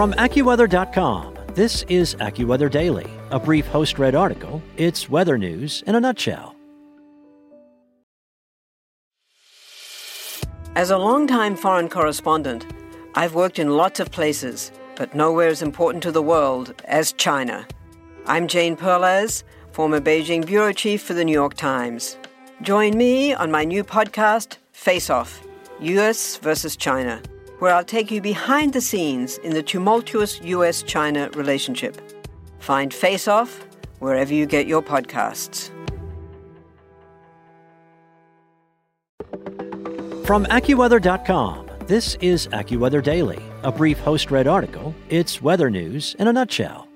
From AccuWeather.com, this is AccuWeather Daily, a brief host read article. It's weather news in a nutshell. As a longtime foreign correspondent, I've worked in lots of places, but nowhere as important to the world as China. I'm Jane Perlez, former Beijing bureau chief for the New York Times. Join me on my new podcast, Face Off US versus China, where I'll take you behind the scenes in the tumultuous US China relationship. Find Face Off wherever you get your podcasts. From AccuWeather.com, this is AccuWeather Daily, a brief host read article. It's weather news in a nutshell.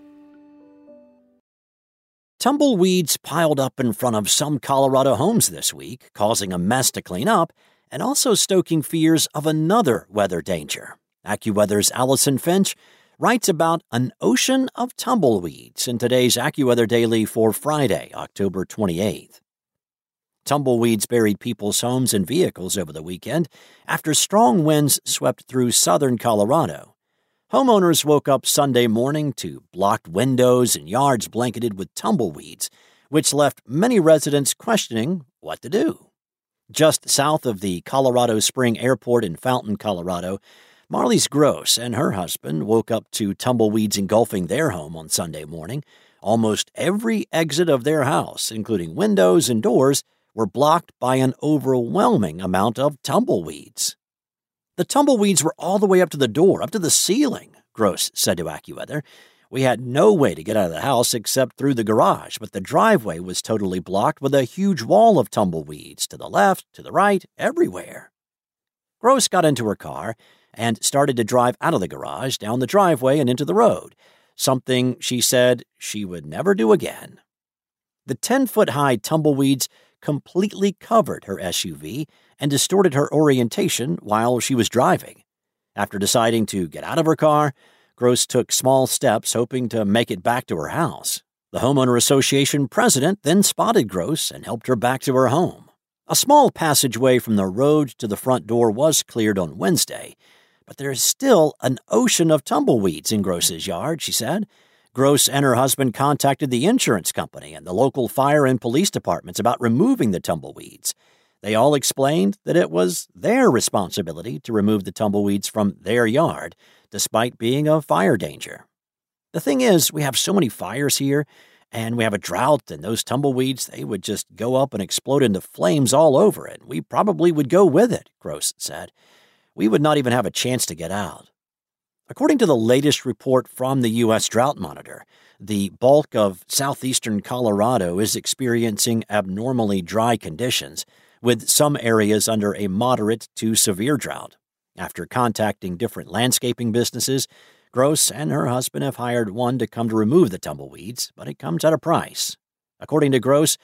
Tumbleweeds piled up in front of some Colorado homes this week, causing a mess to clean up and also stoking fears of another weather danger. AccuWeather's Allison Finch writes about an ocean of tumbleweeds in today's AccuWeather Daily for Friday, October 28th. Tumbleweeds buried people's homes and vehicles over the weekend after strong winds swept through southern Colorado. Homeowners woke up Sunday morning to blocked windows and yards blanketed with tumbleweeds, which left many residents questioning what to do. Just south of the Colorado Spring Airport in Fountain, Colorado, Marlies Gross and her husband woke up to tumbleweeds engulfing their home on Sunday morning. Almost every exit of their house, including windows and doors, were blocked by an overwhelming amount of tumbleweeds. The tumbleweeds were all the way up to the door, up to the ceiling, Gross said to AccuWeather. We had no way to get out of the house except through the garage, but the driveway was totally blocked with a huge wall of tumbleweeds to the left, to the right, everywhere. Gross got into her car and started to drive out of the garage, down the driveway, and into the road, something she said she would never do again. The 10 foot high tumbleweeds completely covered her SUV and distorted her orientation while she was driving. After deciding to get out of her car, Gross took small steps hoping to make it back to her house. The Homeowner Association president then spotted Gross and helped her back to her home. A small passageway from the road to the front door was cleared on Wednesday, but there is still an ocean of tumbleweeds in Gross's yard, she said. Gross and her husband contacted the insurance company and the local fire and police departments about removing the tumbleweeds. They all explained that it was their responsibility to remove the tumbleweeds from their yard, despite being a fire danger. The thing is, we have so many fires here, and we have a drought, and those tumbleweeds, they would just go up and explode into flames all over it. We probably would go with it, Gross said. We would not even have a chance to get out. According to the latest report from the U.S. Drought Monitor, the bulk of southeastern Colorado is experiencing abnormally dry conditions, with some areas under a moderate to severe drought. After contacting different landscaping businesses, Gross and her husband have hired one to come to remove the tumbleweeds, but it comes at a price. According to Gross,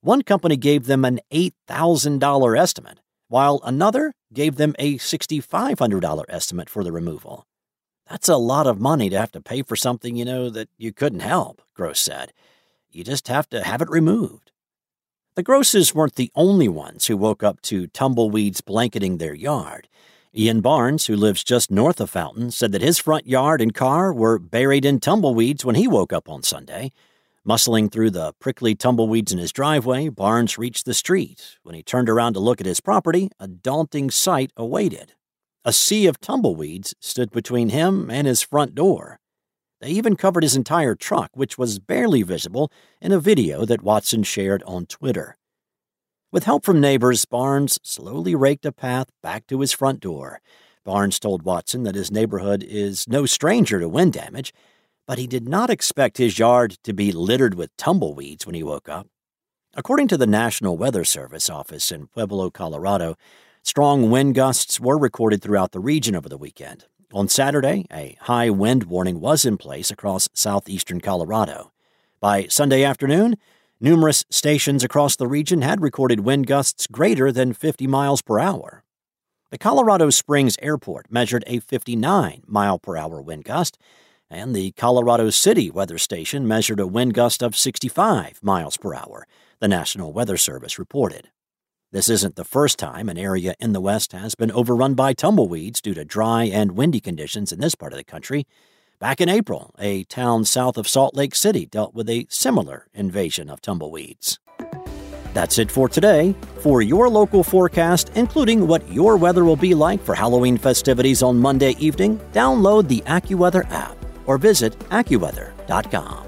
one company gave them an $8,000 estimate, while another gave them a $6,500 estimate for the removal. That's a lot of money to have to pay for something, you know, that you couldn't help, Gross said. You just have to have it removed. The Grosses weren't the only ones who woke up to tumbleweeds blanketing their yard. Ian Barnes, who lives just north of Fountain, said that his front yard and car were buried in tumbleweeds when he woke up on Sunday. Muscling through the prickly tumbleweeds in his driveway, Barnes reached the street. When he turned around to look at his property, a daunting sight awaited. A sea of tumbleweeds stood between him and his front door. They even covered his entire truck, which was barely visible in a video that Watson shared on Twitter. With help from neighbors, Barnes slowly raked a path back to his front door. Barnes told Watson that his neighborhood is no stranger to wind damage, but he did not expect his yard to be littered with tumbleweeds when he woke up. According to the National Weather Service office in Pueblo, Colorado, Strong wind gusts were recorded throughout the region over the weekend. On Saturday, a high wind warning was in place across southeastern Colorado. By Sunday afternoon, numerous stations across the region had recorded wind gusts greater than 50 miles per hour. The Colorado Springs Airport measured a 59 mile per hour wind gust, and the Colorado City Weather Station measured a wind gust of 65 miles per hour, the National Weather Service reported. This isn't the first time an area in the West has been overrun by tumbleweeds due to dry and windy conditions in this part of the country. Back in April, a town south of Salt Lake City dealt with a similar invasion of tumbleweeds. That's it for today. For your local forecast, including what your weather will be like for Halloween festivities on Monday evening, download the AccuWeather app or visit AccuWeather.com.